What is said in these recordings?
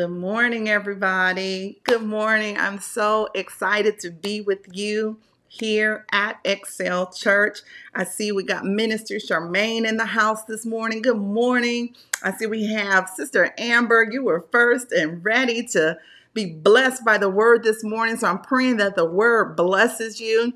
Good morning, everybody. Good morning. I'm so excited to be with you here at Excel Church. I see we got Minister Charmaine in the house this morning. Good morning. I see we have Sister Amber. You were first and ready to be blessed by the word this morning. So I'm praying that the word blesses you.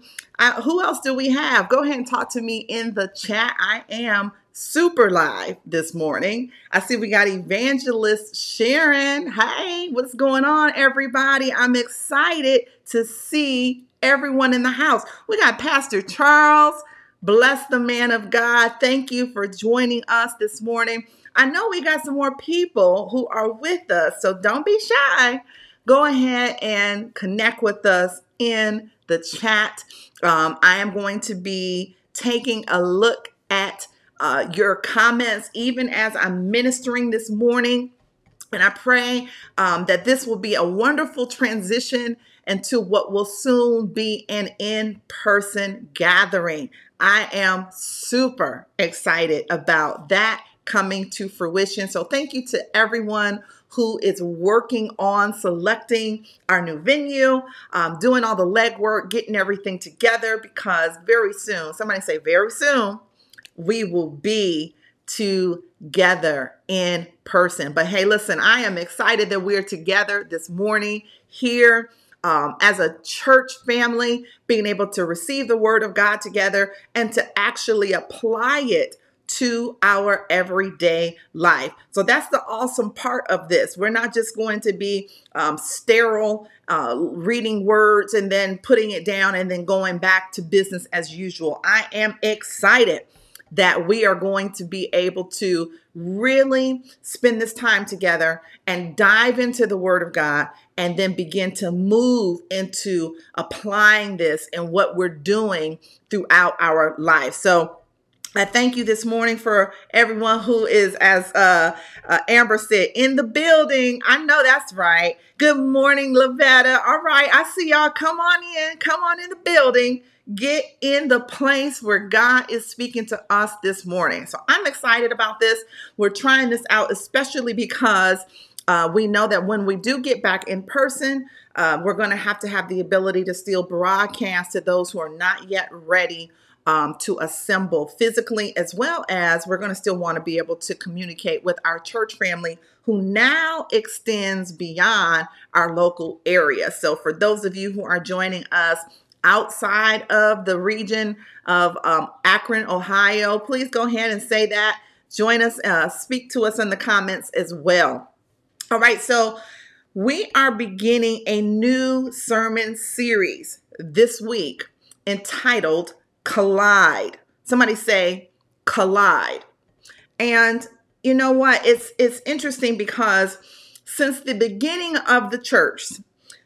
Who else do we have? Go ahead and talk to me in the chat. I am super live this morning. I see we got evangelist Sharon. Hey, what's going on, everybody? I'm excited to see everyone in the house. We got Pastor Charles. Bless the man of God. Thank you for joining us this morning. I know we got some more people who are with us, so don't be shy. Go ahead and connect with us in the chat. Um, I am going to be taking a look at uh, your comments, even as I'm ministering this morning. And I pray um, that this will be a wonderful transition into what will soon be an in person gathering. I am super excited about that coming to fruition. So, thank you to everyone who is working on selecting our new venue, um, doing all the legwork, getting everything together because very soon, somebody say, very soon, we will be together in person. But hey, listen, I am excited that we're together this morning here. Um, as a church family, being able to receive the word of God together and to actually apply it to our everyday life. So that's the awesome part of this. We're not just going to be um, sterile, uh, reading words and then putting it down and then going back to business as usual. I am excited that we are going to be able to really spend this time together and dive into the Word of God and then begin to move into applying this and what we're doing throughout our life. So, I thank you this morning for everyone who is, as uh, uh, Amber said, in the building. I know that's right. Good morning, Lavetta. All right, I see y'all. Come on in. Come on in the building get in the place where God is speaking to us this morning. So I'm excited about this. We're trying this out, especially because uh, we know that when we do get back in person, uh, we're going to have to have the ability to still broadcast to those who are not yet ready um, to assemble physically, as well as we're going to still want to be able to communicate with our church family who now extends beyond our local area. So, for those of you who are joining us outside of the region of um, Akron, Ohio, please go ahead and say that. Join us, uh, speak to us in the comments as well. All right, so we are beginning a new sermon series this week entitled Collide. Somebody say collide. And you know what? It's it's interesting because since the beginning of the church,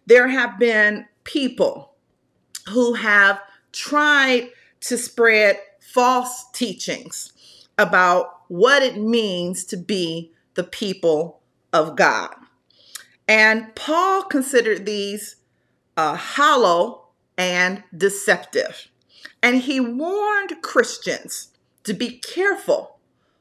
there have been people who have tried to spread false teachings about what it means to be the people of God. And Paul considered these uh, hollow and deceptive. And he warned Christians to be careful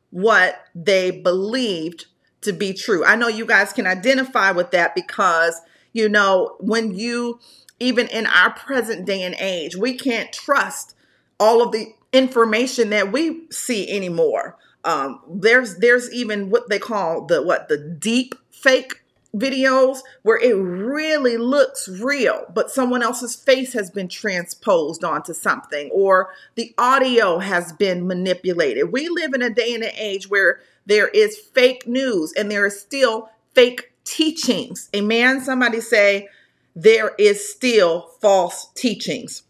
what they believed to be true. I know you guys can identify with that because, you know, when you even in our present day and age. We can't trust all of the information that we see anymore. Um, there's there's even what they call the what the deep fake videos where it really looks real, but someone else's face has been transposed onto something, or the audio has been manipulated. We live in a day and an age where there is fake news and there is still fake teachings. Amen. Somebody say there is still false teachings.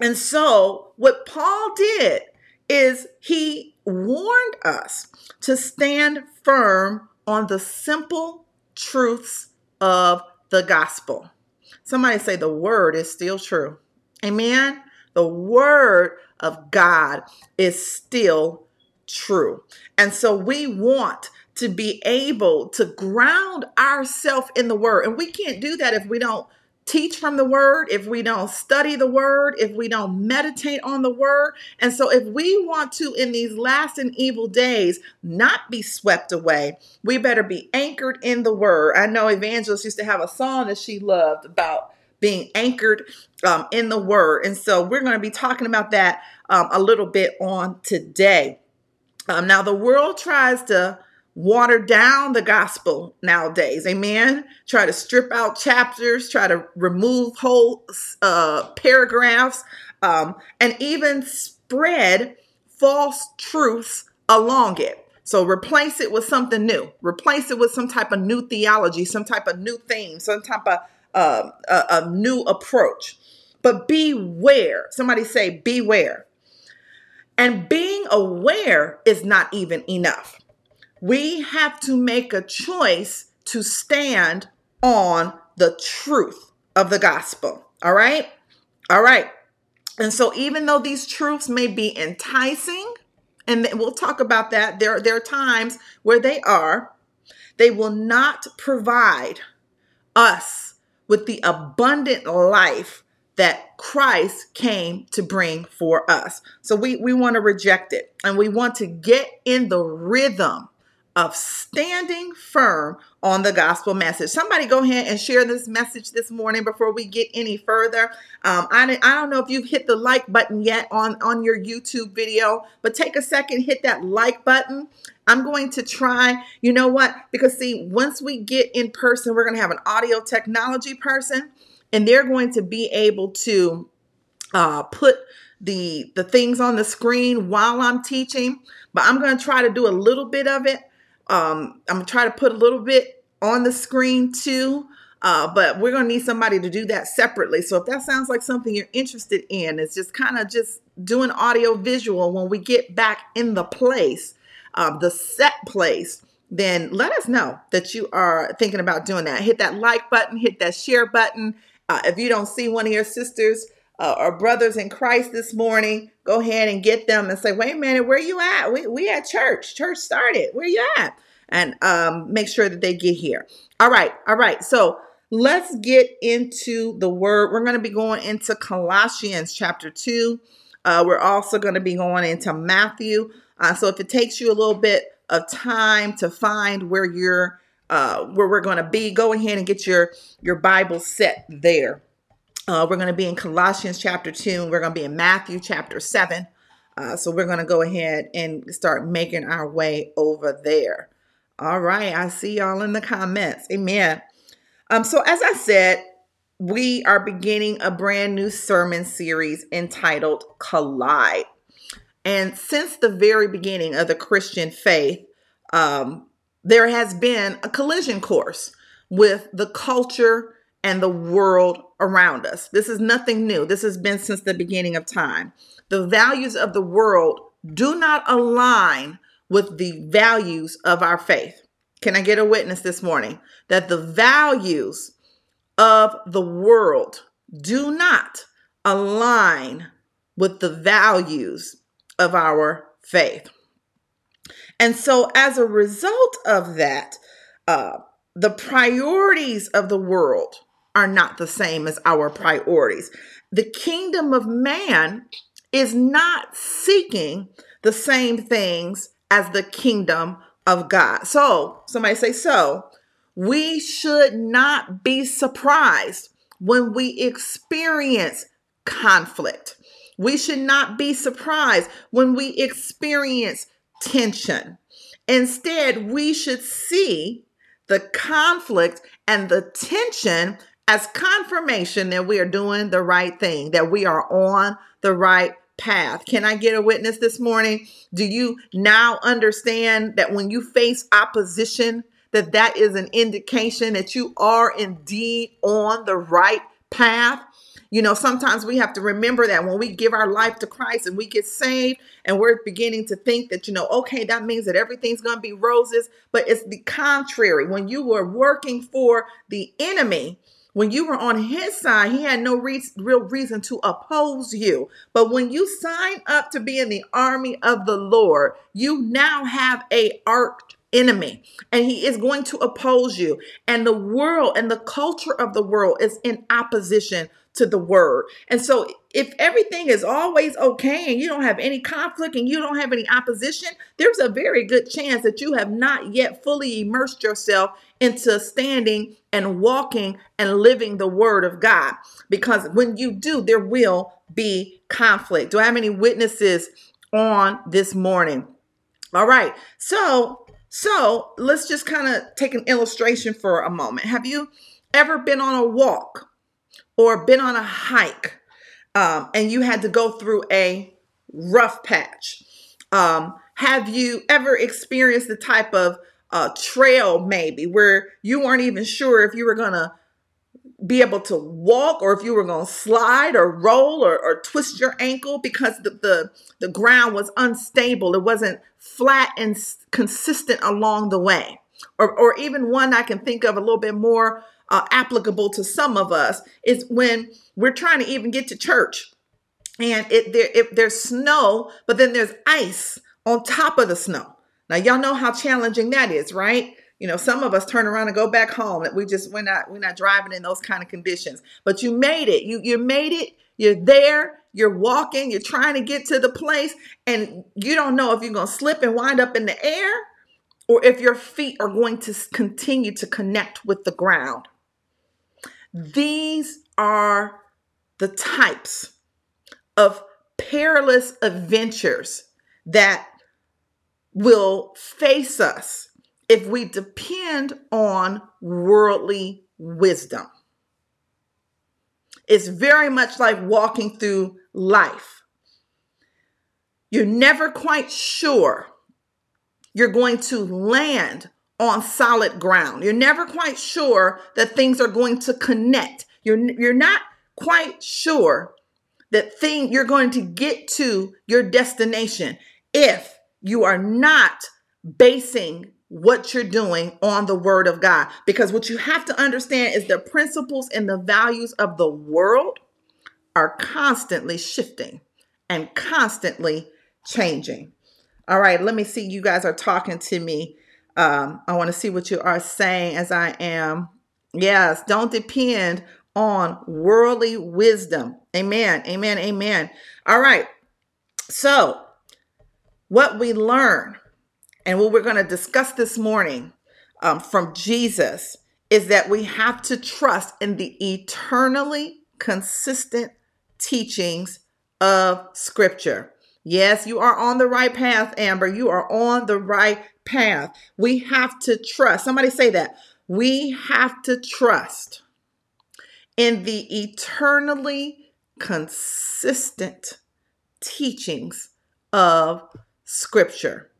And so, what Paul did is he warned us to stand firm on the simple truths of the gospel. Somebody say the word is still true. Amen. The word of God is still true. And so we want to be able to ground ourselves in the word. And we can't do that if we don't teach from the word, if we don't study the word, if we don't meditate on the word. And so, if we want to, in these last and evil days, not be swept away, we better be anchored in the word. I know Evangelist used to have a song that she loved about being anchored um, in the word. And so, we're going to be talking about that um, a little bit on today. Um, now, the world tries to water down the gospel nowadays. Amen. Try to strip out chapters, try to remove whole uh, paragraphs, um, and even spread false truths along it. So replace it with something new. Replace it with some type of new theology, some type of new theme, some type of uh, a, a new approach. But beware. Somebody say, beware. And being aware is not even enough we have to make a choice to stand on the truth of the gospel. All right? All right. And so, even though these truths may be enticing, and we'll talk about that, there, there are times where they are, they will not provide us with the abundant life that Christ came to bring for us. So we, we want to reject it and we want to get in the rhythm of standing firm on the gospel message. Somebody go ahead and share this message this morning before we get any further. Um, I, I don't know if you've hit the like button yet on, on your YouTube video, but take a second, hit that like button. I'm going to try, you know what? Because see, once we get in person, we're going to have an audio technology person and they're going to be able to uh, put the the things on the screen while I'm teaching, but I'm going to try to do a little bit of it um, I'm gonna try to put a little bit on the screen too, uh, but we're gonna need somebody to do that separately. So if that sounds like something you're interested in, it's just kind of just doing audio visual when we get back in the place, uh, the set place, then let us know that you are thinking about doing that. Hit that like button, hit that share button. Uh, if you don't see one of your sisters uh, or brothers in Christ this morning, go ahead and get them and say, wait a minute, where you at? We, we at church. Church started. Where you at? And um, make sure that they get here. All right. All right. So let's get into the word. We're going to be going into Colossians chapter 2. Uh, we're also going to be going into Matthew. Uh, so if it takes you a little bit of time to find where you're uh, where we're going to be, go ahead and get your your Bible set there. Uh, we're going to be in Colossians chapter 2. We're going to be in Matthew chapter 7. Uh, so we're going to go ahead and start making our way over there. All right. I see y'all in the comments. Amen. Um, so as I said, we are beginning a brand new sermon series entitled Collide. And since the very beginning of the Christian faith, um, there has been a collision course with the culture and the world around us. This is nothing new. This has been since the beginning of time. The values of the world do not align with the values of our faith. Can I get a witness this morning that the values of the world do not align with the values of our faith? And so, as a result of that, uh, the priorities of the world are not the same as our priorities. The kingdom of man is not seeking the same things as the kingdom of God. So, somebody say, so we should not be surprised when we experience conflict. We should not be surprised when we experience tension. Instead, we should see the conflict and the tension as confirmation that we are doing the right thing, that we are on the right path. Can I get a witness this morning? Do you now understand that when you face opposition, that that is an indication that you are indeed on the right path? You know, sometimes we have to remember that when we give our life to Christ and we get saved and we're beginning to think that, you know, okay, that means that everything's going to be roses, but it's the contrary. When you were working for the enemy, when you were on his side, he had no re- real reason to oppose you. But when you sign up to be in the army of the Lord, you now have a arch enemy and he is going to oppose you. And the world and the culture of the world is in opposition to the word. And so if everything is always okay and you don't have any conflict and you don't have any opposition, there's a very good chance that you have not yet fully immersed yourself into standing and walking and living the word of God. Because when you do, there will be conflict. Do I have any witnesses on this morning? All right. So, so let's just kind of take an illustration for a moment. Have you ever been on a walk or been on a hike um, and you had to go through a rough patch? Um, have you ever experienced the type of uh, trail, maybe, where you weren't even sure if you were going to be able to walk or if you were going to slide or roll or, or twist your ankle because the, the, the ground was unstable. It wasn't flat and consistent along the way. Or, or even one I can think of a little bit more uh, applicable to some of us is when we're trying to even get to church and it, there, it there's snow, but then there's ice on top of the snow. Now y'all know how challenging that is, right? You know, some of us turn around and go back home. We just we're not we're not driving in those kind of conditions. But you made it. You you made it. You're there. You're walking. You're trying to get to the place, and you don't know if you're gonna slip and wind up in the air, or if your feet are going to continue to connect with the ground. These are the types of perilous adventures that will face us if we depend on worldly wisdom. It's very much like walking through life. You're never quite sure you're going to land on solid ground. You're never quite sure that things are going to connect. You're, you're not quite sure that thing you're going to get to your destination if you are not basing what you're doing on the word of God. Because what you have to understand is the principles and the values of the world are constantly shifting and constantly changing. All right, let me see. You guys are talking to me. Um, I want to see what you are saying as I am. Yes, don't depend on worldly wisdom. Amen. Amen. Amen. All right. So, what we learn and what we're going to discuss this morning um, from Jesus is that we have to trust in the eternally consistent teachings of Scripture. Yes, you are on the right path, Amber. You are on the right path. We have to trust. Somebody say that. We have to trust in the eternally consistent teachings of Scripture.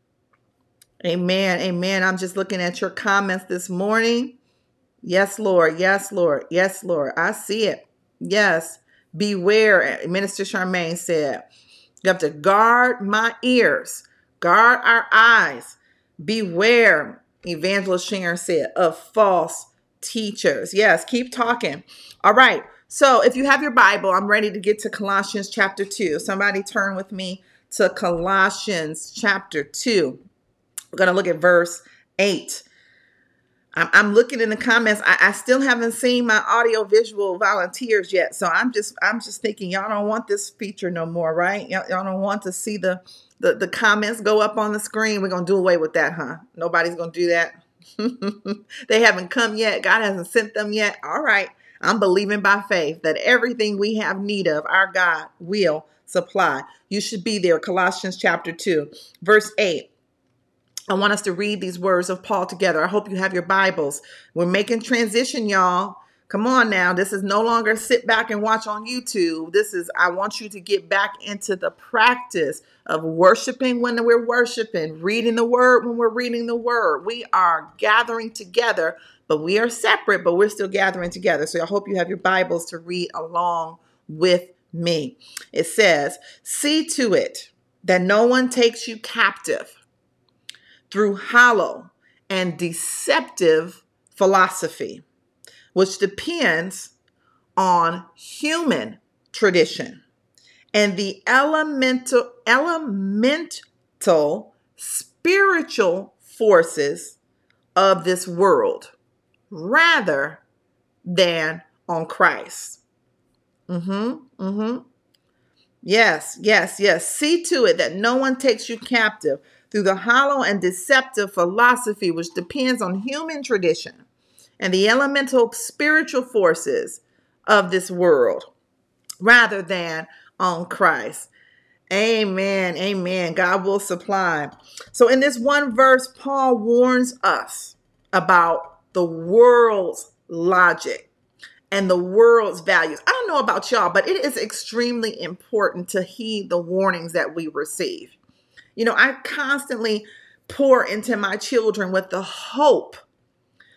Amen. Amen. I'm just looking at your comments this morning. Yes, Lord. Yes, Lord. Yes, Lord. I see it. Yes. Beware, Minister Charmaine said. You have to guard my ears, guard our eyes. Beware, Evangelist Sharon said, of false teachers. Yes, keep talking. All right. So if you have your Bible, I'm ready to get to Colossians chapter 2. Somebody turn with me to Colossians chapter 2. We're going to look at verse 8. I'm, looking in the comments. I, I still haven't seen my audio visual volunteers yet. So I'm just I'm just thinking y'all don't want this feature no more, right? Y'all, y'all don't want to see the, the, the comments go up on the screen. We're to do away with that, huh? Nobody's to do that. they haven't come yet. God hasn't sent them yet. All right. I'm believing by faith that everything we have need of, our God will supply. You should be there. Colossians chapter 2, verse 8. I want us to read these words of Paul together. I hope you have your Bibles. We're making transition, y'all. Come on now. This is no longer sit back and watch on YouTube. This is, I want you to get back into the practice of worshiping when we're worshiping, reading the word when we're reading the word. We are gathering together, but we are separate, but we're still gathering together. So I hope you have your Bibles to read along with me. It says, See to it that no one takes you captive through hollow and deceptive philosophy, which depends on human tradition and the elemental elemental spiritual forces of this world rather than on Christ. Mm-hmm. Mm-hmm. Yes, yes, yes. See to it that no one takes you captive through the hollow and deceptive philosophy which depends on human tradition and the elemental spiritual forces of this world rather than on Christ. Amen. Amen. God will supply. So, in this one verse, Paul warns us about the world's logic and the world's values. I don't know about y'all, but it is extremely important to heed the warnings that we receive. You know, I constantly pour into my children with the hope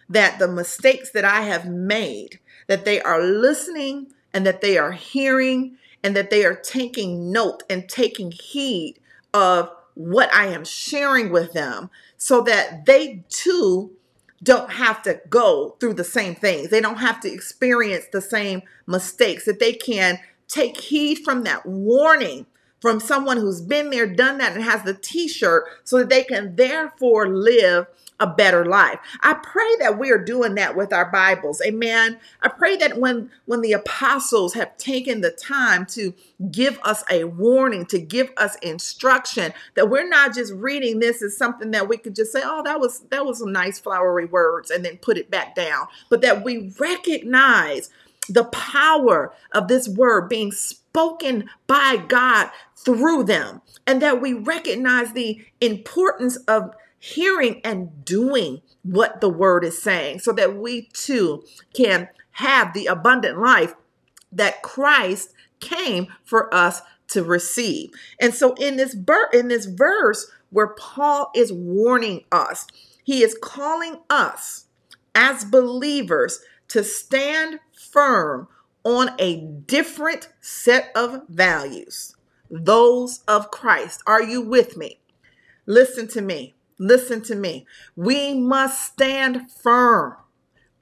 that the mistakes that I have made, that they are listening and that they are hearing and that they are taking note and taking heed of what I am sharing with them so that they too don't have to go through the same things. They don't have to experience the same mistakes, that they can take heed from that warning from someone who's been there, done that, and has the t shirt so that they can therefore live a better life. I pray that we are doing that with our Bibles. Amen. I pray that when when the apostles have taken the time to give us a warning, to give us instruction, that we're not just reading this as something that we could just say, "Oh, that was that was some nice flowery words," and then put it back down, but that we recognize the power of this word being spoken by God through them, and that we recognize the importance of hearing and doing what the word is saying so that we too can have the abundant life that Christ came for us to receive. And so in this ber- in this verse where Paul is warning us, he is calling us as believers to stand firm on a different set of values, those of Christ. Are you with me? Listen to me. Listen to me. We must stand firm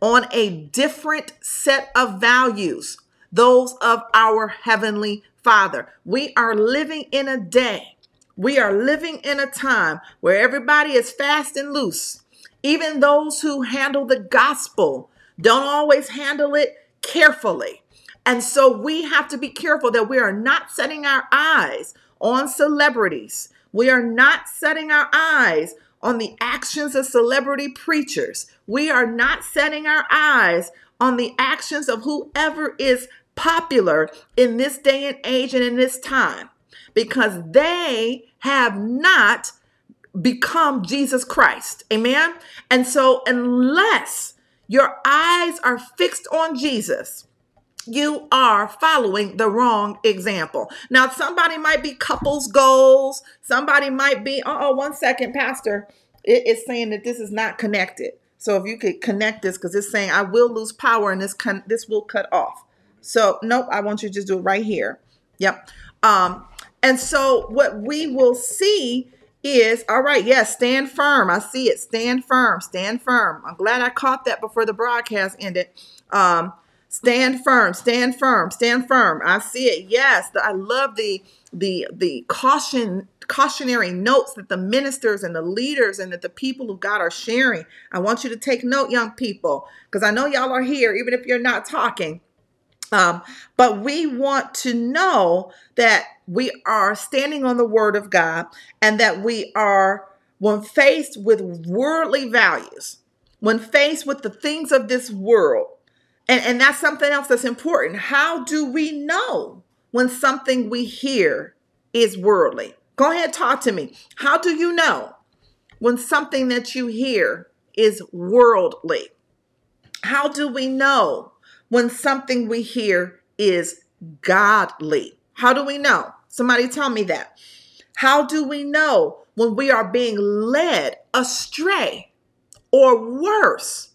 on a different set of values, those of our Heavenly Father. We are living in a day, we are living in a time where everybody is fast and loose. Even those who handle the gospel don't always handle it carefully. And so we have to be careful that we are not setting our eyes on celebrities. We are not setting our eyes on the actions of celebrity preachers. We are not setting our eyes on the actions of whoever is popular in this day and age and in this time because they have not become Jesus Christ. Amen. And so, unless your eyes are fixed on Jesus, you are following the wrong example. Now, somebody might be couples goals. Somebody might be, oh, one second, Pastor. It is saying that this is not connected. So if you could connect this, because it's saying I will lose power and this con- this will cut off. So nope, I want you to just do it right here. Yep. Um, and so what we will see is all right, yes, stand firm. I see it. Stand firm, stand firm. I'm glad I caught that before the broadcast ended. Um, stand firm stand firm stand firm. I see it. Yes i love the the the caution cautionary notes that the ministers and the leaders and that the people of god are sharing. I want you to take note young people because i know y'all are here even if you're not talking. Um, but we want to know that we are standing on the word of god and that we are when faced with worldly values when faced with the things of this world and, and that's something else that's important. How do we know when something we hear is worldly? Go ahead, talk to me. How do you know when something that you hear is worldly? How do we know when something we hear is godly? How do we know? Somebody tell me that. How do we know when we are being led astray or worse,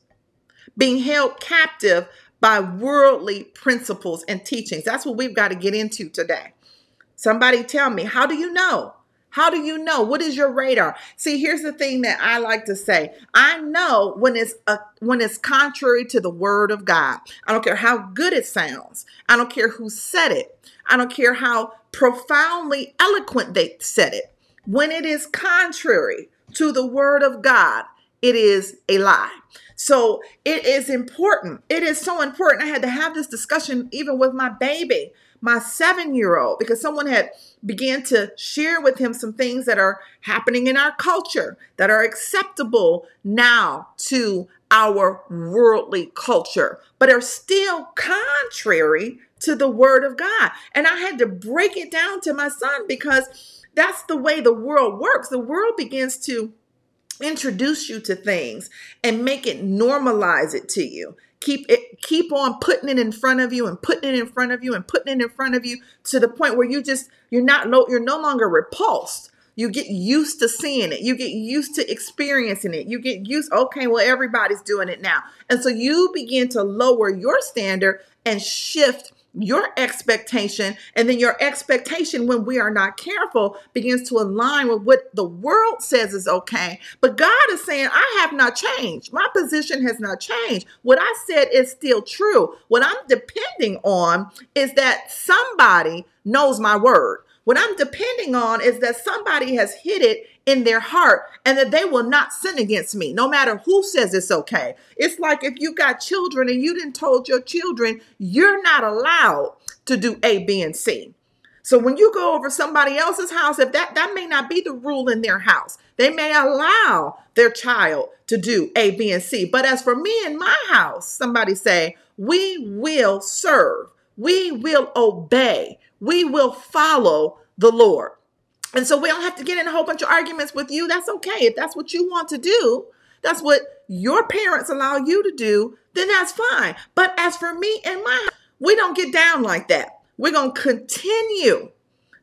being held captive by worldly principles and teachings. That's what we've got to get into today. Somebody tell me, how do you know? How do you know? What is your radar? See, here's the thing that I like to say. I know when it's a, when it's contrary to the word of God. I don't care how good it sounds. I don't care who said it. I don't care how profoundly eloquent they said it. When it is contrary to the word of God, it is a lie. So it is important. It is so important. I had to have this discussion even with my baby, my seven year old, because someone had began to share with him some things that are happening in our culture that are acceptable now to our worldly culture, but are still contrary to the word of God. And I had to break it down to my son because that's the way the world works. The world begins to introduce you to things and make it normalize it to you. Keep it keep on putting it in front of you and putting it in front of you and putting it in front of you to the point where you just you're not no you're no longer repulsed. You get used to seeing it. You get used to experiencing it. You get used okay well everybody's doing it now. And so you begin to lower your standard and shift your expectation and then your expectation when we are not careful begins to align with what the world says is okay. But god is saying i have not changed. My position has not changed. What i said is still true. What i'm depending on is that somebody knows my word. What I'm depending on is that somebody has hit it in their heart and that they will not sin against me, no matter who says it's okay. It's like if you got children and you didn't told your children you're not allowed to do A, B, and C. So when you go over somebody else's house, if that that may not be the rule in their house, they may allow their child to do A, B, and C. But as for me and my house, somebody say, we will serve, we will obey, we will follow the Lord. And so we don't have to get in a whole bunch of arguments with you. That's okay. If that's what you want to do, that's what your parents allow you to do, then that's fine. But as for me and my, we don't get down like that. We're going to continue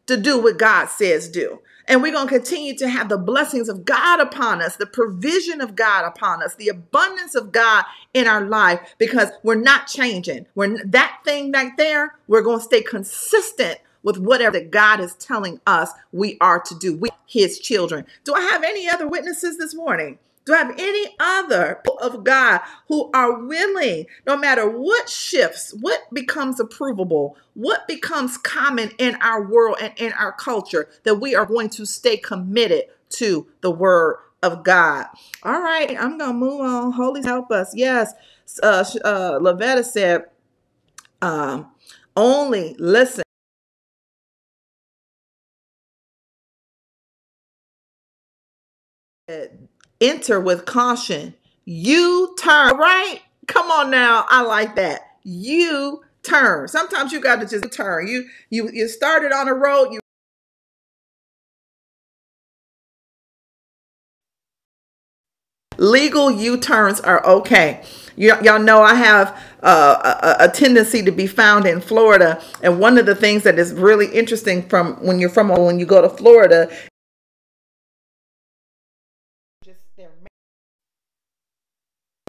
to do what God says do. And we're going to continue to have the blessings of God upon us, the provision of God upon us, the abundance of God in our life because we're not changing. We're that thing back there, we're going to stay consistent with whatever that God is telling us we are to do. We his children. Do I have any other witnesses this morning? Do I have any other of God who are willing, no matter what shifts, what becomes approvable, what becomes common in our world and in our culture, that we are going to stay committed to the word of God? All right, I'm going to move on. Holy help us. Yes, uh, uh, Lavetta said, um, only listen. Enter with caution. You turn, right? Come on now. I like that. You turn. Sometimes you got to just turn. You you you started on a road, you legal U-turns are okay. You, y'all know I have uh, a, a, tendency to be found in Florida, and one of the things that is really interesting from when you're from when you go to Florida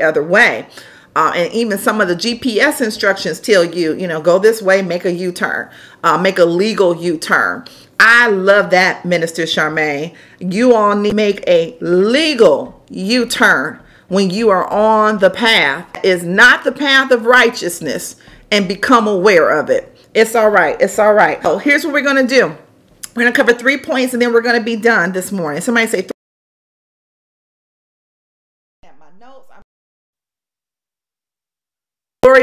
other way. Uh, and even some of the GPS instructions tell you, you know, go this way, make a U-turn, uh, make a legal U-turn. I love that, Minister Charmaine. You all need to make a legal U-turn when you are on the path. Is not the path of righteousness and become aware of it. It's all right. It's all right. So here's what we're going to do. We're going to cover three points and then we're going to be done this morning. Somebody say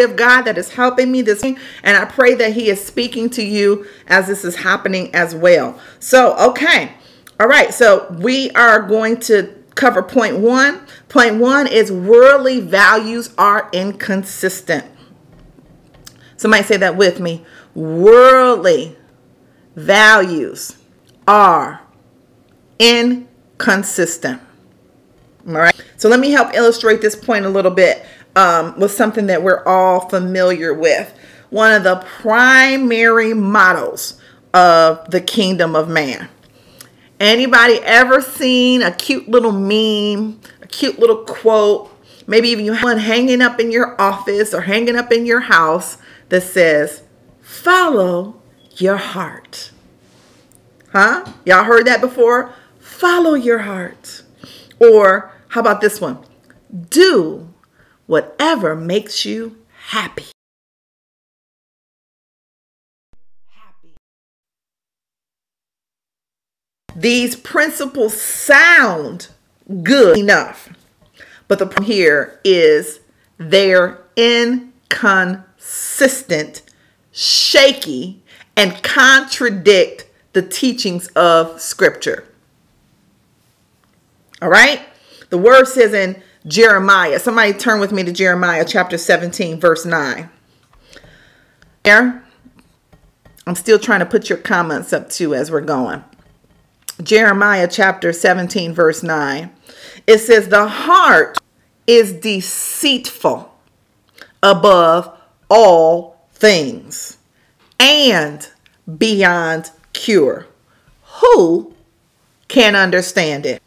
of God that is helping me this morning. And I pray that he is speaking to you as this is happening as well. So, okay. All right. So we are going to cover point one. Point one is worldly values are inconsistent. Somebody say that with me. Worldly values are inconsistent. All right. So let me help illustrate this point a little bit um, was something that we're all familiar with. One of the primary models of the kingdom of man. Anybody ever seen a cute little meme, a cute little quote, maybe even you have one hanging up in your office or hanging up in your house that says, follow your heart. Huh? Y'all heard that before? Follow your heart. Or how about this one? Do whatever makes you happy. These principles sound good enough. But the problem here is they're inconsistent, shaky, and contradict the teachings of Scripture. All right? The word says in Jeremiah, somebody turn with me to Jeremiah chapter 17, verse 9. There, I'm still trying to put your comments up too as we're going. Jeremiah chapter 17, verse 9. It says, The heart is deceitful above all things and beyond cure. Who can understand it?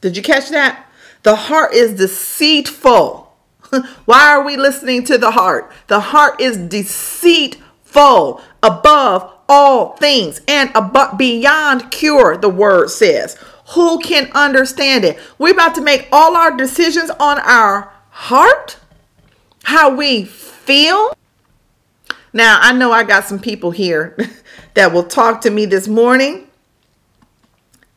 Did you catch that? The heart is deceitful. Why are we listening to the heart? The heart is deceitful above all things and above beyond cure, the word says. Who can understand it? We're about to make all our decisions on our heart, how we feel. Now, I know I got some people here that will talk to me this morning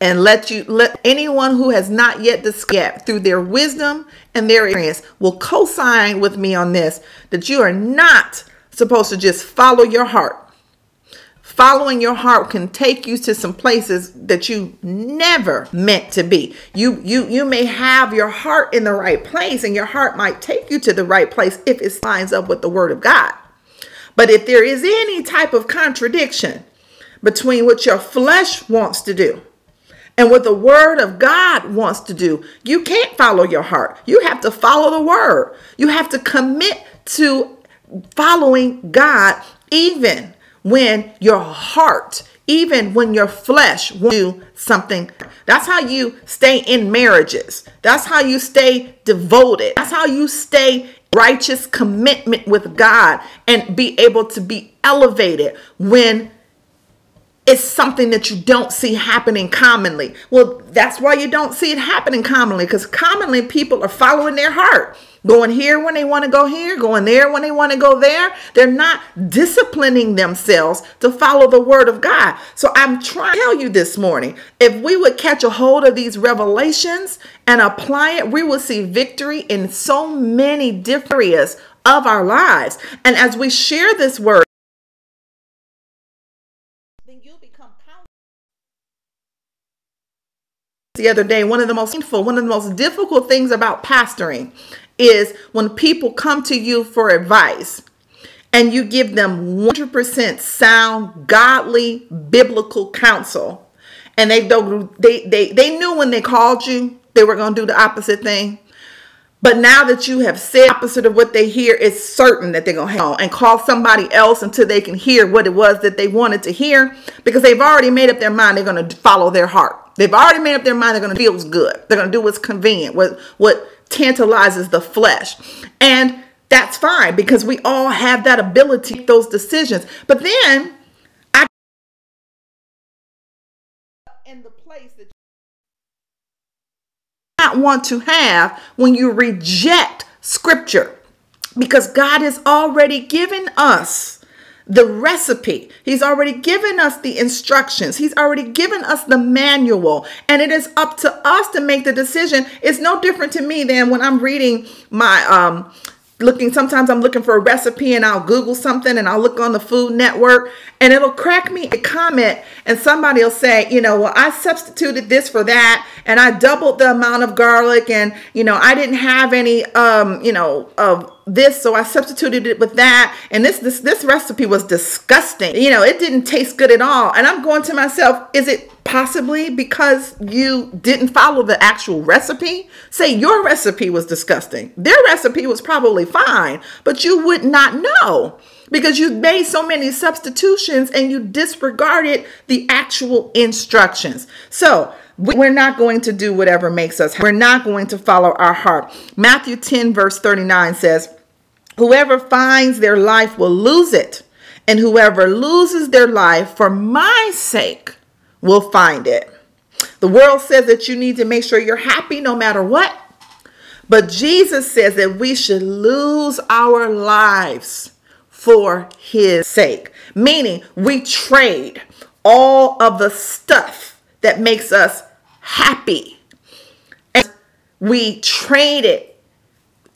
and let you let anyone who has not yet discovered through their wisdom and their experience will co-sign with me on this that you are not supposed to just follow your heart. Following your heart can take you to some places that you never meant to be. You you you may have your heart in the right place and your heart might take you to the right place if it lines up with the word of god. But if there is any type of contradiction between what your flesh wants to do and what the word of God wants to do. You can't follow your heart. You have to follow the word. You have to commit to following God even when your heart, even when your flesh will do something. That's how you stay in marriages. That's how you stay devoted. That's how you stay righteous commitment with God and be able to be elevated when it's something that you don't see happening commonly. Well, that's why you don't see it happening commonly because commonly people are following their heart. Going here when they want to go here, going there when they want to go there. They're not disciplining themselves to follow the word of God. So I'm trying to tell you this morning if we would catch a hold of these revelations and apply it, we will see victory in so many different areas of our lives. And as we share this word, the other day, one of the most painful, one of the most difficult things about pastoring is when people come to you for advice and you give them 100% sound, godly, biblical counsel. And they they, they, they knew when they called you, they were going to do the opposite thing. But now that you have said opposite of what they hear, it's certain that they're going to hang on and call somebody else until they can hear what it was that they wanted to hear because they've already made up their mind they're going to follow their heart. They've already made up their mind they're going to feel good. They're going to do what's convenient, what, what tantalizes the flesh. And that's fine because we all have that ability those decisions. But then I in the place that not want to have when you reject scripture because God has already given us the recipe. He's already given us the instructions. He's already given us the manual. And it is up to us to make the decision. It's no different to me than when I'm reading my um looking sometimes I'm looking for a recipe and I'll Google something and I'll look on the Food Network and it'll crack me a comment and somebody will say, you know, well, I substituted this for that and I doubled the amount of garlic and, you know, I didn't have any, um, you know, of this so I substituted it with that and this this this recipe was disgusting. You know, it didn't taste good at all. And I'm going to myself, is it possibly because you didn't follow the actual recipe? Say your recipe was disgusting. Their recipe was probably fine, but you would not know because you made so many substitutions and you disregarded the actual instructions. So, we're not going to do whatever makes us. We're not going to follow our heart. Matthew 10, verse 39 says, Whoever finds their life will lose it, and whoever loses their life for my sake will find it. The world says that you need to make sure you're happy no matter what. But Jesus says that we should lose our lives for his sake, meaning we trade all of the stuff that makes us happy And we trade it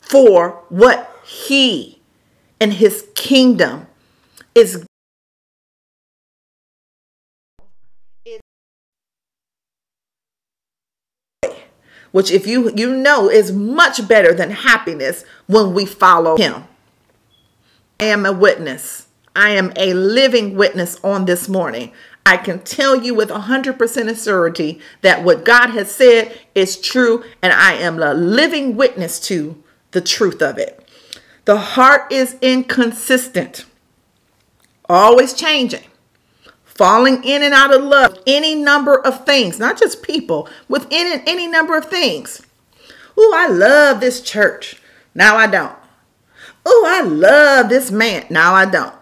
for what he and his kingdom is which if you you know is much better than happiness when we follow him. I am a witness. I am a living witness on this morning. I can tell you with 100% of certainty that what God has said is true, and I am a living witness to the truth of it. The heart is inconsistent, always changing, falling in and out of love, any number of things, not just people, within any number of things. Oh, I love this church. Now I don't. Oh, I love this man. Now I don't.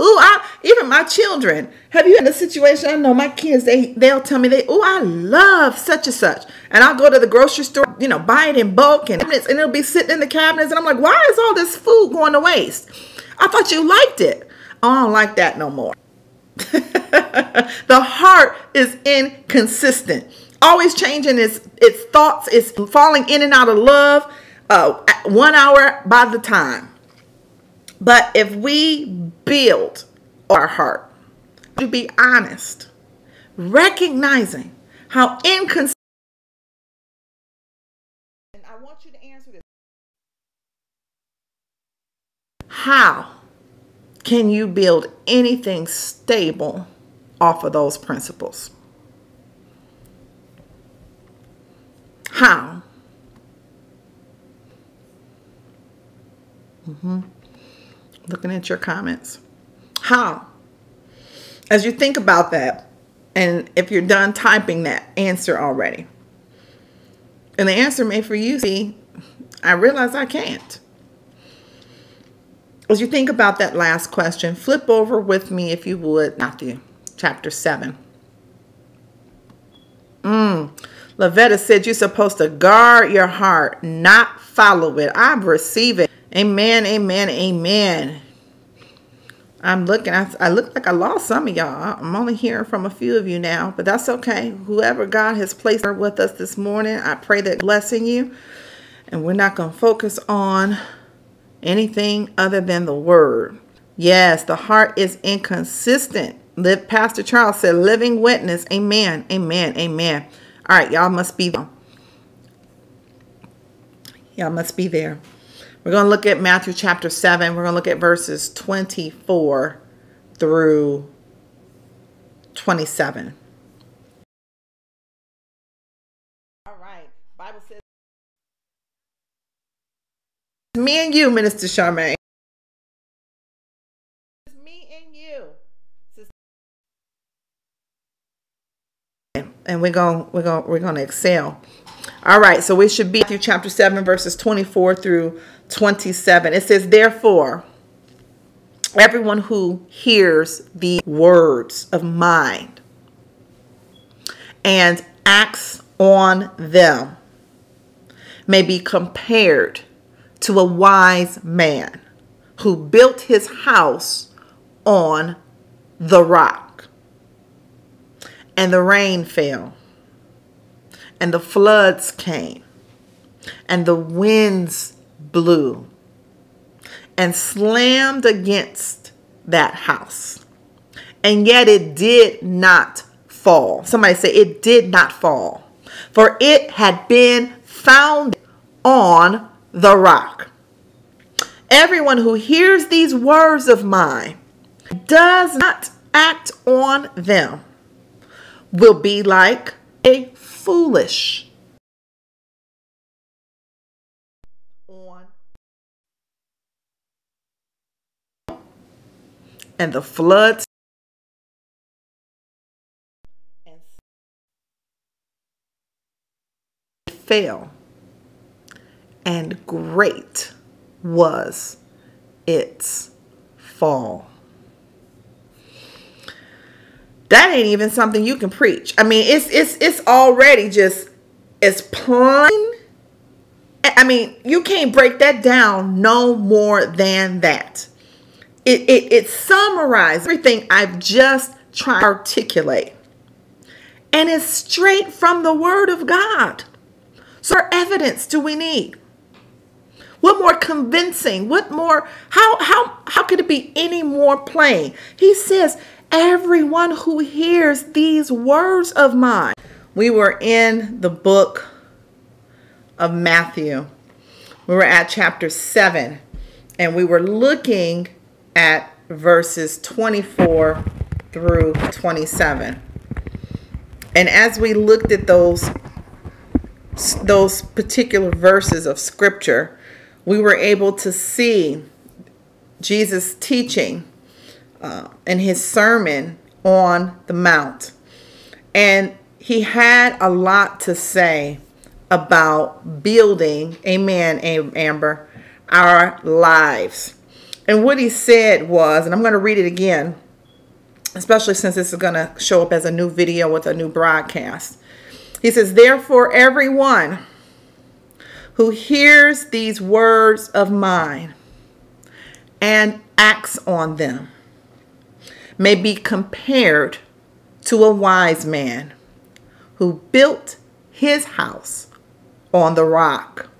Ooh, I even my children. Have you had a situation? I know my kids, they they'll tell me they, oh, I love such and such. And I'll go to the grocery store, you know, buy it in bulk and, and it'll be sitting in the cabinets. And I'm like, why is all this food going to waste? I thought you liked it. Oh, I don't like that no more. the heart is inconsistent, always changing its its thoughts, it's falling in and out of love, uh, one hour by the time. But if we build our heart, to be honest, recognizing how inconsistent. And I want you to answer this. How can you build anything stable off of those principles? How? Mm-hmm looking at your comments. How? As you think about that, and if you're done typing that answer already, and the answer may for you, see, I realize I can't. As you think about that last question, flip over with me, if you would, Matthew chapter 7. Mm. Lavetta said you're supposed to guard your heart, not follow it. I receive it. Amen, amen, amen. I'm looking, I, I look like I lost some of y'all. I'm only hearing from a few of you now, but that's okay. Whoever God has placed with us this morning, I pray that blessing you. And we're not going to focus on anything other than the word. Yes, the heart is inconsistent. Pastor Charles said, living witness. Amen, amen, amen. All right, y'all must be. Y'all must be there. We're going to look at Matthew chapter 7. We're going to look at verses 24 through 27. All right. Bible says me and you, Minister Charmaine. Me and you. And we're going we're going we're going to excel. All right, so we should be Matthew chapter 7 verses 24 through 27. It says, Therefore, everyone who hears the words of mine and acts on them may be compared to a wise man who built his house on the rock. And the rain fell, and the floods came, and the winds blew and slammed against that house. And yet it did not fall. Somebody say it did not fall. For it had been founded on the rock. Everyone who hears these words of mine does not act on them will be like a foolish. And the floods. Fell and great was its fall that ain't even something you can preach i mean it's it's it's already just it's plain i mean you can't break that down no more than that it, it, it summarizes everything I've just tried to articulate. And it's straight from the Word of God. more evidence do we need? What more convincing? What more how how how could it be any more plain? He says, "Everyone who hears these words of mine." We were in the book of Matthew. We were at chapter 7 and we were looking at verses 24 through 27. And as we looked at those those particular verses of scripture, we were able to see Jesus teaching uh, in his sermon on the Mount. And he had a lot to say about building, amen, Amber, our lives. And what he said was, and I'm going to read it again, especially since this is going to show up as a new video with a new broadcast. He says, Therefore, everyone who hears these words of mine and acts on them may be compared to a wise man who built his house on the rock.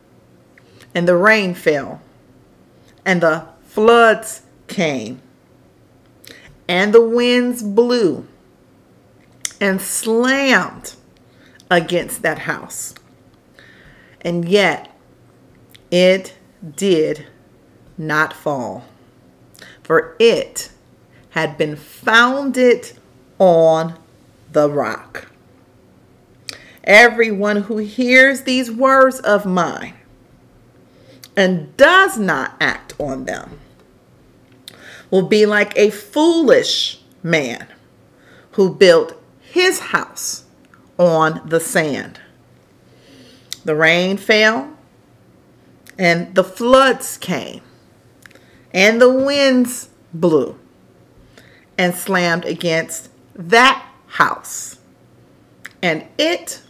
And the rain fell, and the floods came, and the winds blew and slammed against that house. And yet it did not fall, for it had been founded on the rock. Everyone who hears these words of mine and does not act on them will be like a foolish man who built his house on the sand. The rain fell, and the floods came, and the winds blew and slammed against that house, and it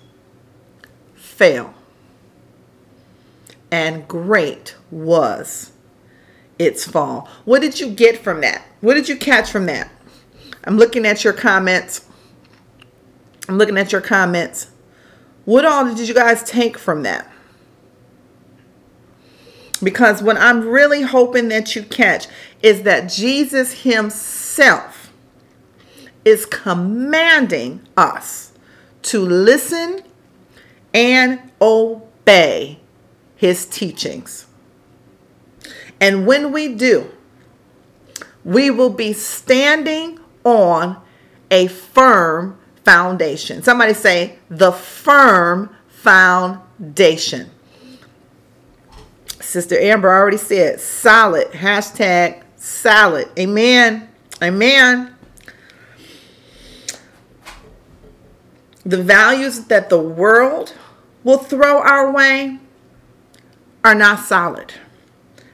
fell. And great was its fall. What did you get from that? What did you catch from that? I'm looking at your comments I'm looking at your comments. What all did you guys take from that? Because what I'm really hoping that you catch is that Jesus himself is commanding us to listen and obey his teachings. And when we do, we will be standing on a firm foundation. Somebody say the firm foundation. Sister Amber already said solid. Hashtag solid. Amen. Amen. The values that the world will throw our way are not solid.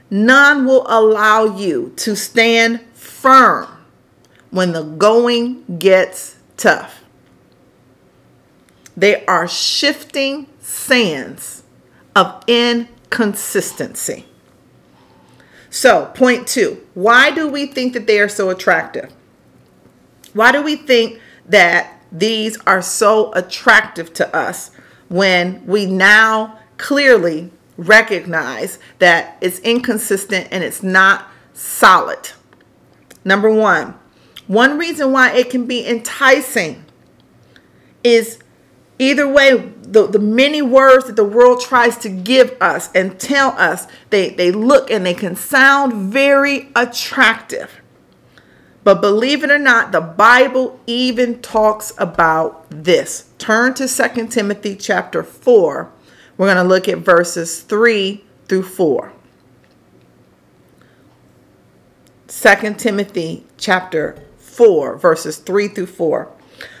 None will allow you to stand firm when the going gets tough. They are shifting sands of inconsistency. So, point two why do we think that they are so attractive? Why do we think that these are so attractive to us when we now clearly recognize that it's inconsistent and it's not solid? Number one, one reason why it can be enticing is Either way, the, the many words that the world tries to give us and tell us, they, they look and they can sound very attractive. But believe it or not, the Bible even talks about this. Turn to 2 Timothy chapter 4. We're going to look at verses 3 through 4. 2 Timothy chapter 4, verses 3 through 4.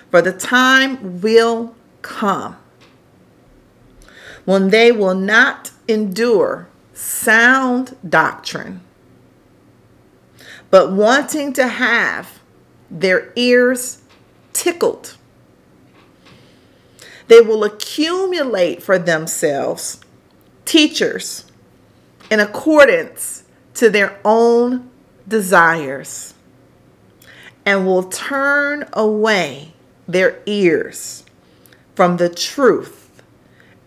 For the time will come when they will not endure sound doctrine, but wanting to have their ears tickled. They will accumulate for themselves teachers in accordance to their own desires and will turn away their ears from the truth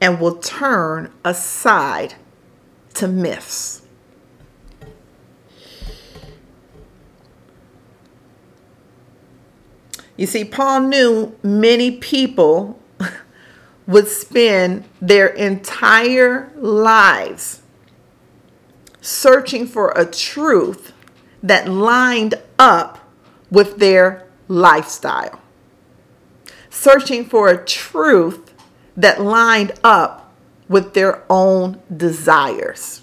and will turn aside to myths. You see, Paul knew many people would spend their entire lives searching for a truth that lined up with their lifestyle, searching for a truth that lined up with their own desires.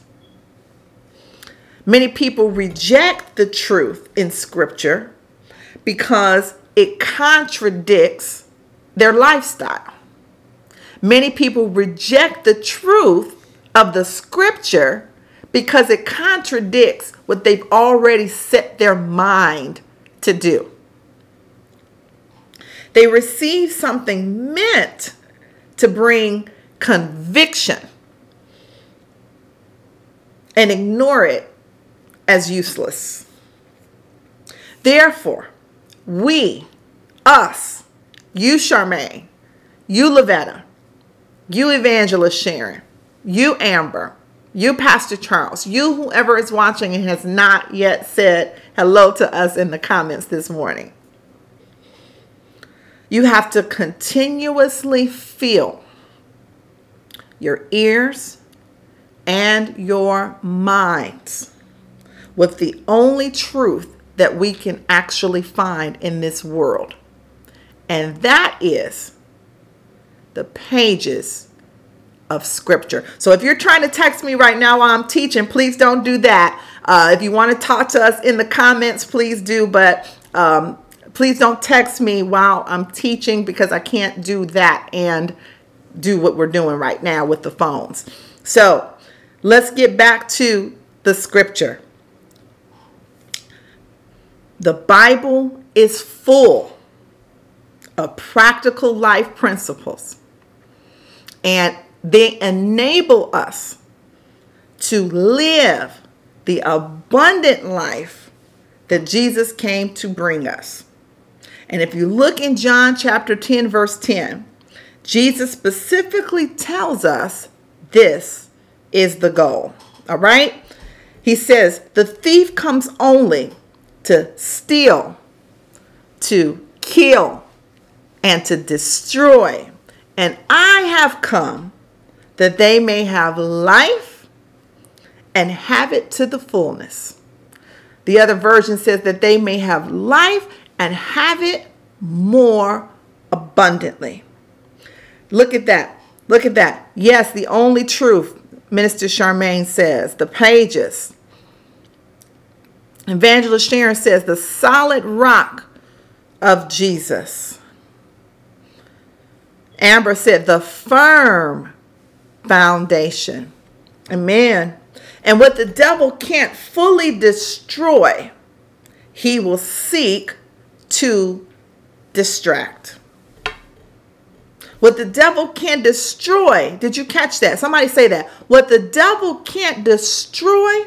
Many people reject the truth in Scripture because it contradicts their lifestyle. Many people reject the truth of the Scripture because it contradicts what they've already set their mind to do. They receive something meant to bring conviction and ignore it as useless. Therefore, we, us, you, Charmaine, you, Lavetta, you, Evangelist Sharon, you, Amber, you, Pastor Charles, you, whoever is watching and has not yet said hello to us in the comments this morning. You have to continuously fill your ears and your minds with the only truth that we can actually find in this world. And that is the pages of scripture. So if you're trying to text me right now while I'm teaching, please don't do that. Uh, if you want to talk to us in the comments, please do. But um, please don't text me while I'm teaching because I can't do that and do what we're doing right now with the phones. So let's get back to the scripture. The Bible is full of practical life principles, and they enable us to live the abundant life that Jesus came to bring us. And if you look in John chapter 10, verse 10, Jesus specifically tells us this is the goal. All right? He says, The thief comes only to steal, to kill, and to destroy. And I have come that they may have life and have it to the fullness. The other version says that they may have life and have it more abundantly. Look at that. Look at that. Yes, the only truth, Minister Charmaine says, the pages Evangelist Sharon says, the solid rock of Jesus. Amber said, the firm foundation. Amen. And what the devil can't fully destroy, he will seek to distract. What the devil can't destroy, did you catch that? Somebody say that. What the devil can't destroy,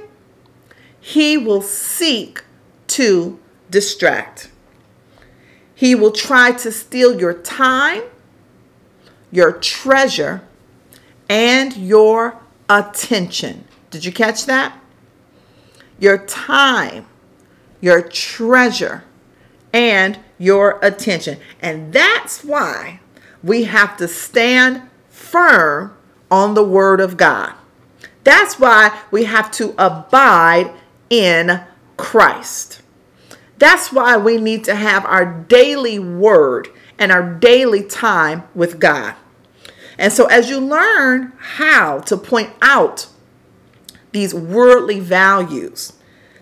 he will seek to distract. He will try to steal your time, your treasure, and your attention. Did you catch that? Your time, your treasure, and your attention. And that's why we have to stand firm on the Word of God. That's why we have to abide in Christ. That's why we need to have our daily word and our daily time with God. And so, as you learn how to point out these worldly values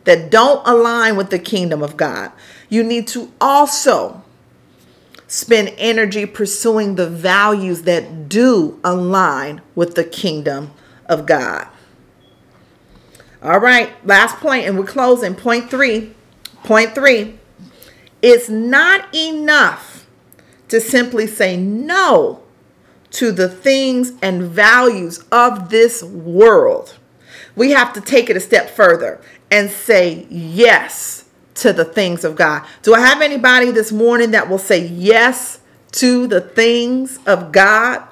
that don't align with the kingdom of God, you need to also spend energy pursuing the values that do align with the kingdom of God. All right, last point, and we're closing. Point three. Point three. It's not enough to simply say no to the things and values of this world. We have to take it a step further and say yes to the things of God. Do I have anybody this morning that will say yes to the things of God?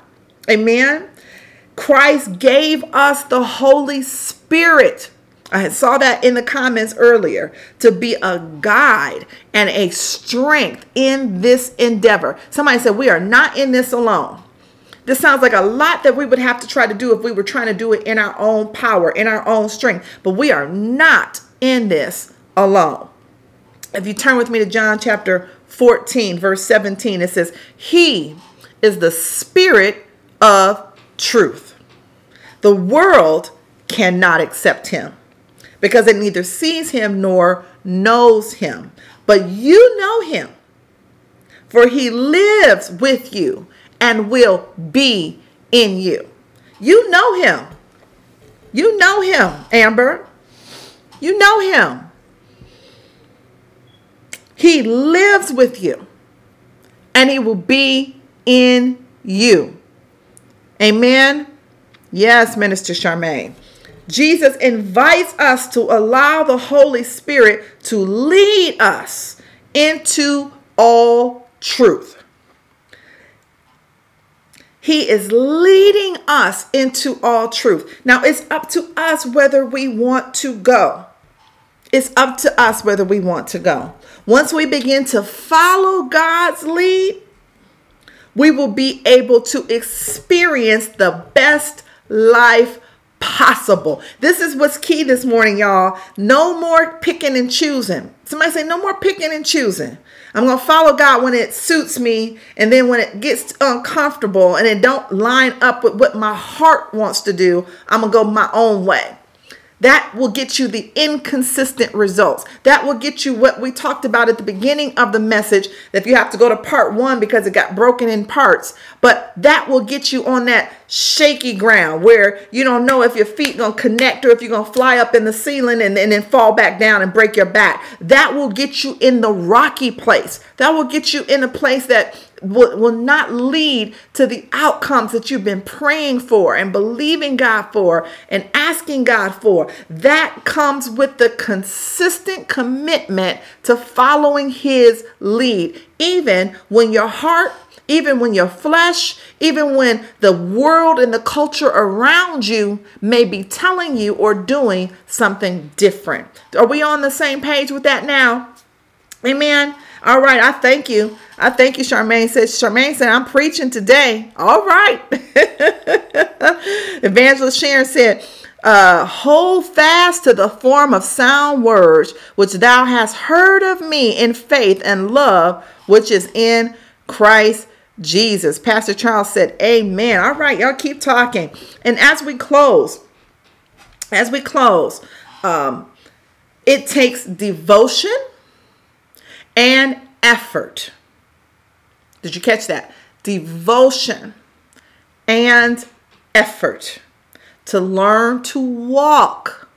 Amen. Christ gave us the Holy Spirit. I saw that in the comments earlier to be a guide and a strength in this endeavor. Somebody said, We are not in this alone. This sounds like a lot that we would have to try to do if we were trying to do it in our own power, in our own strength. But we are not in this alone. If you turn with me to John chapter 14, verse 17, it says, He is the Spirit of truth. The world cannot accept him because it neither sees him nor knows him. But you know him, for he lives with you and will be in you. You know him. You know him, Amber. You know him. He lives with you and he will be in you. Amen. Yes, Minister Charmaine. Jesus invites us to allow the Holy Spirit to lead us into all truth. He is leading us into all truth. Now, it's up to us whether we want to go. It's up to us whether we want to go. Once we begin to follow God's lead, we will be able to experience the best life possible. This is what's key this morning, y'all. No more picking and choosing. Somebody say, no more picking and choosing. I'm going to follow God when it suits me. And then when it gets uncomfortable and it don't line up with what my heart wants to do, I'm going to go my own way. That will get you the inconsistent results. That will get you what we talked about at the beginning of the message. If you have to go to part one because it got broken in parts, but that will get you on that shaky ground where you don't know if your feet gonna connect or if you're gonna fly up in the ceiling and, and then fall back down and break your back. That will get you in the rocky place. That will get you in a place that will, will not lead to the outcomes that you've been praying for and believing God for and asking God for. That comes with the consistent commitment to following His lead, even when your heart even when your flesh, even when the world and the culture around you may be telling you or doing something different. Are we on the same page with that now? Amen. All right, I thank you. I thank you, Charmaine says. Charmaine said, I'm preaching today. All right. Evangelist Sharon said, uh, hold fast to the form of sound words which thou hast heard of me in faith and love which is in Christ Jesus. Pastor Charles said, Amen. All right, y'all keep talking. And as we close, as we close, um, it takes devotion and effort. Did you catch that? Devotion and effort to learn to walk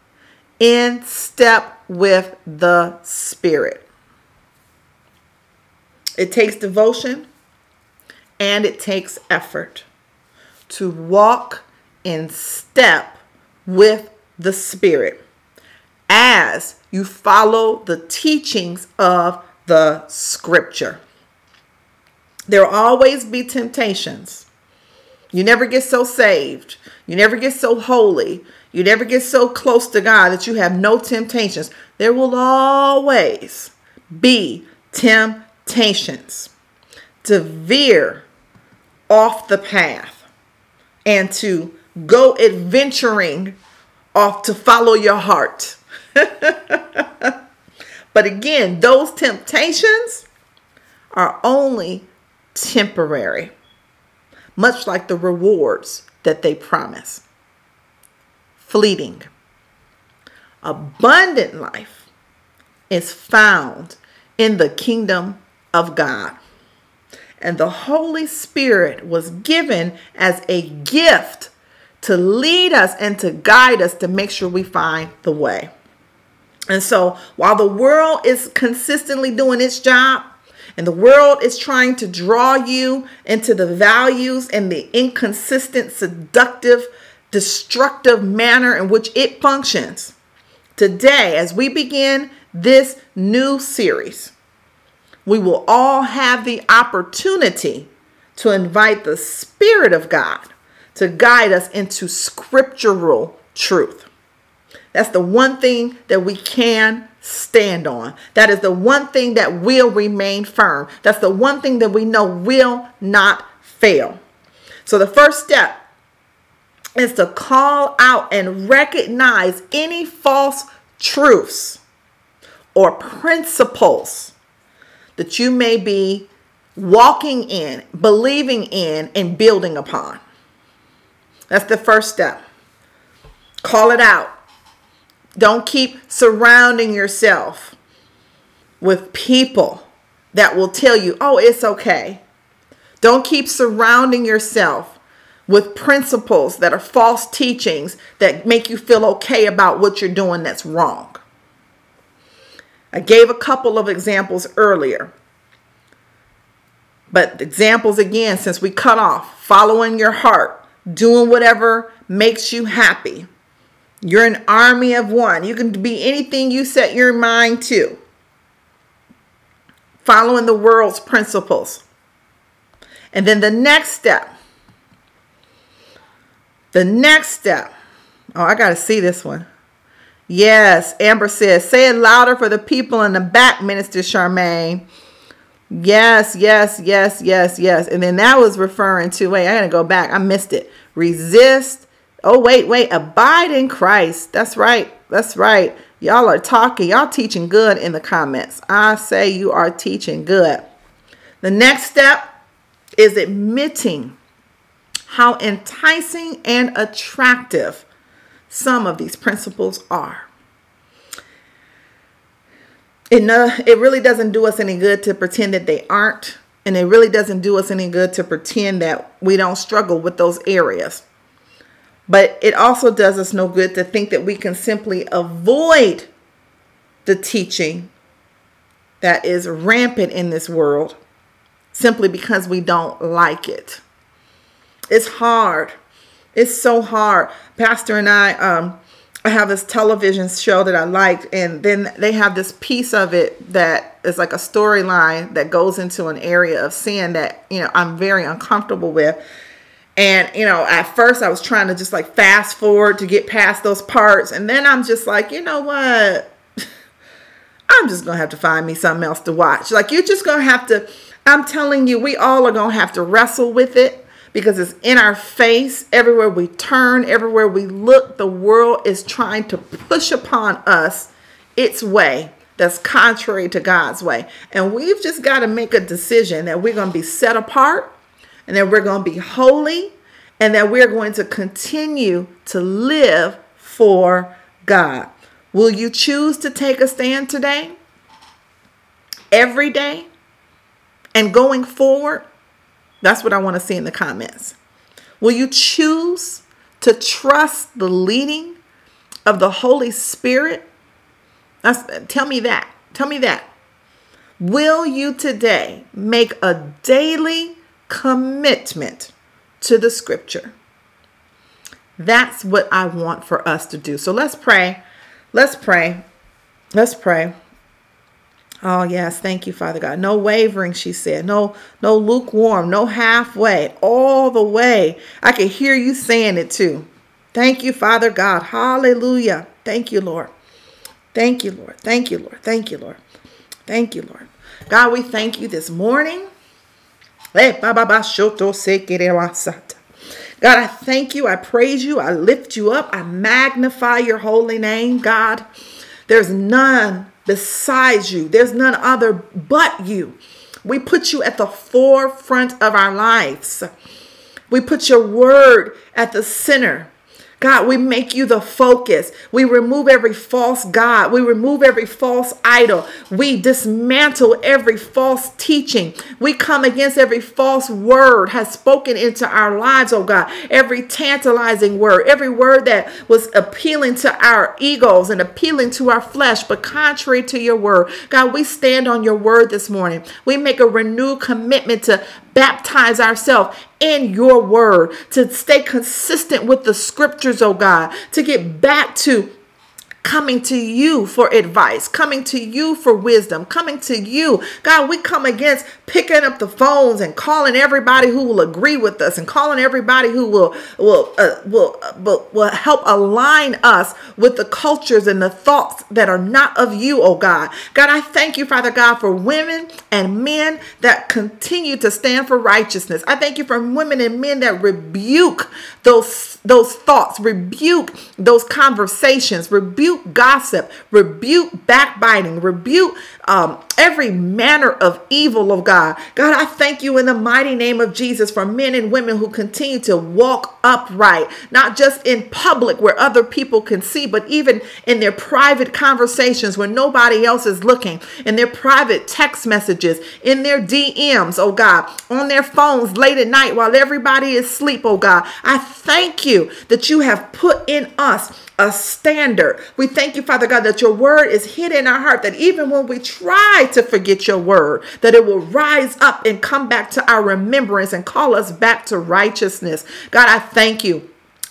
in step with the Spirit. It takes devotion and it takes effort to walk in step with the Spirit as you follow the teachings of the Scripture. There will always be temptations. You never get so saved. You never get so holy. You never get so close to God that you have no temptations. There will always be temptations to veer off the path and to go adventuring off to follow your heart. but again, those temptations are only temporary, much like the rewards that they promise. Fleeting. Abundant life is found in the kingdom of God and the Holy Spirit was given as a gift to lead us and to guide us to make sure we find the way. And so while the world is consistently doing its job, and the world is trying to draw you into the values and the inconsistent, seductive, destructive manner in which it functions. Today, as we begin this new series, we will all have the opportunity to invite the Spirit of God to guide us into scriptural truth. That's the one thing that we can stand on. That is the one thing that will remain firm. That's the one thing that we know will not fail. So the first step is to call out and recognize any false truths or principles that you may be walking in, believing in, and building upon. That's the first step. Call it out. Don't keep surrounding yourself with people that will tell you, oh, it's okay. Don't keep surrounding yourself with principles that are false teachings that make you feel okay about what you're doing that's wrong. I gave a couple of examples earlier. But examples again, since we cut off, following your heart, doing whatever makes you happy. You're an army of one. You can be anything you set your mind to. Following the world's principles. And then the next step. The next step. Oh, I got to see this one. Yes, Amber says, say it louder for the people in the back, Minister Charmaine. Yes, yes, yes, yes, yes. And then that was referring to, wait, I gotta go back. I missed it. Resist. Oh, wait, wait. Abide in Christ. That's right. That's right. Y'all are talking. Y'all teaching good in the comments. I say you are teaching good. The next step is admitting how enticing and attractive some of these principles are. It, no, it really doesn't do us any good to pretend that they aren't. And it really doesn't do us any good to pretend that we don't struggle with those areas. But it also does us no good to think that we can simply avoid the teaching that is rampant in this world simply because we don't like it. It's hard. It's so hard. Pastor and I, um, I have this television show that I liked, and then they have this piece of it that is like a storyline that goes into an area of sin that you know I'm very uncomfortable with. And you know, at first I was trying to just like fast forward to get past those parts, and then I'm just like, you know what? I'm just gonna have to find me something else to watch. Like you're just gonna have to. I'm telling you, we all are gonna have to wrestle with it because it's in our face. Everywhere we turn, everywhere we look, the world is trying to push upon us its way that's contrary to God's way. And we've just got to make a decision that we're going to be set apart and that we're going to be holy and that we're going to continue to live for God. Will you choose to take a stand today? Every day? And going forward? That's what I want to see in the comments. Will you choose to trust the leading of the Holy Spirit? That's, tell me that. Tell me that. Will you today make a daily commitment to the scripture? That's what I want for us to do. So let's pray. Let's pray. Let's pray. Oh, yes. Thank you, Father God. No wavering, she said. No, no lukewarm, no halfway, all the way. I can hear you saying it too. Thank you, Father God. Hallelujah. Thank you, Lord. Thank you, Lord. Thank you, Lord. Thank you, Lord. Thank you, Lord. God, we thank you this morning. Eh, God, I thank you. I praise you. I lift you up. I magnify your holy name, God. There's none besides you. There's none other but you. We put you at the forefront of our lives. We put your word at the center. God, we make you the focus. We remove every false God. We remove every false idol. We dismantle every false teaching. We come against every false word has spoken into our lives, oh God. Every tantalizing word, every word that was appealing to our egos and appealing to our flesh, but contrary to your word. God, we stand on your word this morning. We make a renewed commitment to baptize ourselves in your word, to stay consistent with the scriptures, oh God, to get back to coming to you for advice, coming to you for wisdom, coming to you. God, we come against picking up the phones and calling everybody who will agree with us and calling everybody who will will uh, will, uh, will will help align us with the cultures and the thoughts that are not of you, oh God. God, I thank you, Father God, for women and men that continue to stand for righteousness. I thank you for women and men that rebuke those those thoughts, rebuke those conversations, rebuke gossip, rebuke backbiting, rebuke um, every manner of evil of God. God, I thank you in the mighty name of Jesus for men and women who continue to walk upright, not just in public where other people can see, but even in their private conversations where nobody else is looking, in their private text messages, in their DMs, oh God, on their phones late at night while everybody is asleep, oh God. I thank you that you have put in us a standard. We thank you, Father God, that your word is hid in our heart, that even when we try to forget your word, that it will rise up and come back to our remembrance and call us back to righteousness. God, I thank you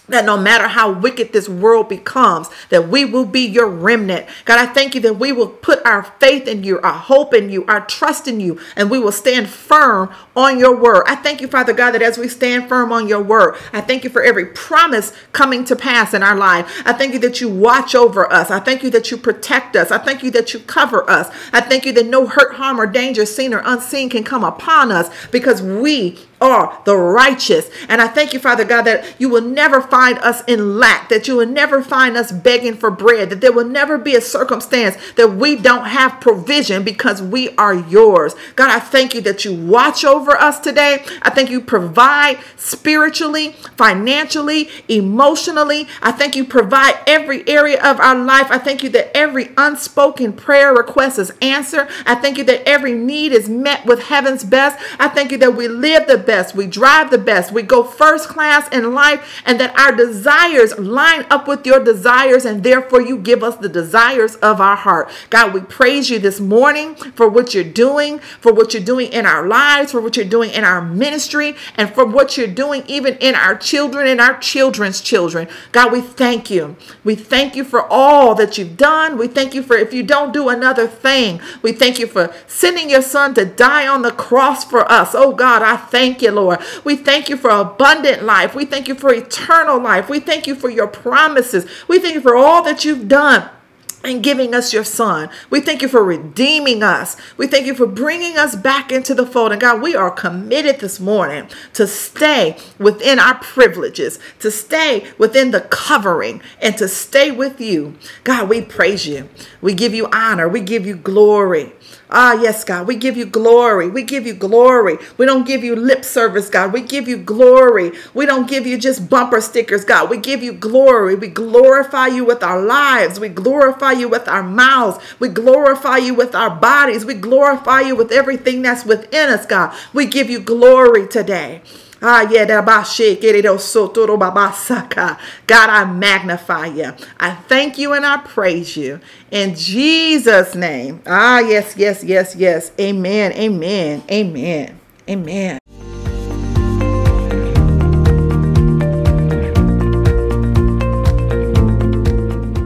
that no matter how wicked this world becomes, that we will be your remnant. God, I thank you that we will put our faith in you, our hope in you, our trust in you, and we will stand firm on your word. I thank you, Father God, that as we stand firm on your word, I thank you for every promise coming to pass in our life. I thank you that you watch over us. I thank you that you protect us. I thank you that you cover us. I thank you that no hurt, harm, or danger, seen or unseen, can come upon us because we are the righteous. And I thank you, Father God, that you will never find us in lack, that you will never find us begging for bread, that there will never be a circumstance that we don't have provision because we are yours. God, I thank you that you watch over us today. I thank you provide spiritually, financially, emotionally. I thank you provide every area of our life. I thank you that every unspoken prayer request is answered. I thank you that every need is met with heaven's best. I thank you that we live the best, we drive the best, we go first class in life, and that our desires line up with your desires, and therefore you give us the desires of our heart. God, we praise you this morning for what you're doing, for what you're doing in our lives, for what you're doing in our ministry, and for what you're doing even in our children and our children's children. God, we thank you. We thank you for all that you've done. We thank you for if you don't do another thing, we thank you for sending your son to die on the cross for us. Oh God, I thank thank you, Lord. We thank you for abundant life. We thank you for eternal life. We thank you for your promises. We thank you for all that you've done and giving us your son. We thank you for redeeming us. We thank you for bringing us back into the fold. And God, we are committed this morning to stay within our privileges, to stay within the covering, and to stay with you. God, we praise you. We give you honor. We give you glory. Ah, yes, God, we give you glory. We give you glory. We don't give you lip service, God. We give you glory. We don't give you just bumper stickers, God. We give you glory. We glorify you with our lives. We glorify you with our mouths. We glorify you with our bodies. We glorify you with everything that's within us, God. We give you glory today. Ah, yeah, God, I magnify you. I thank you and I praise you. In Jesus' name. Ah, yes, yes, yes, yes. Amen, amen, amen, amen.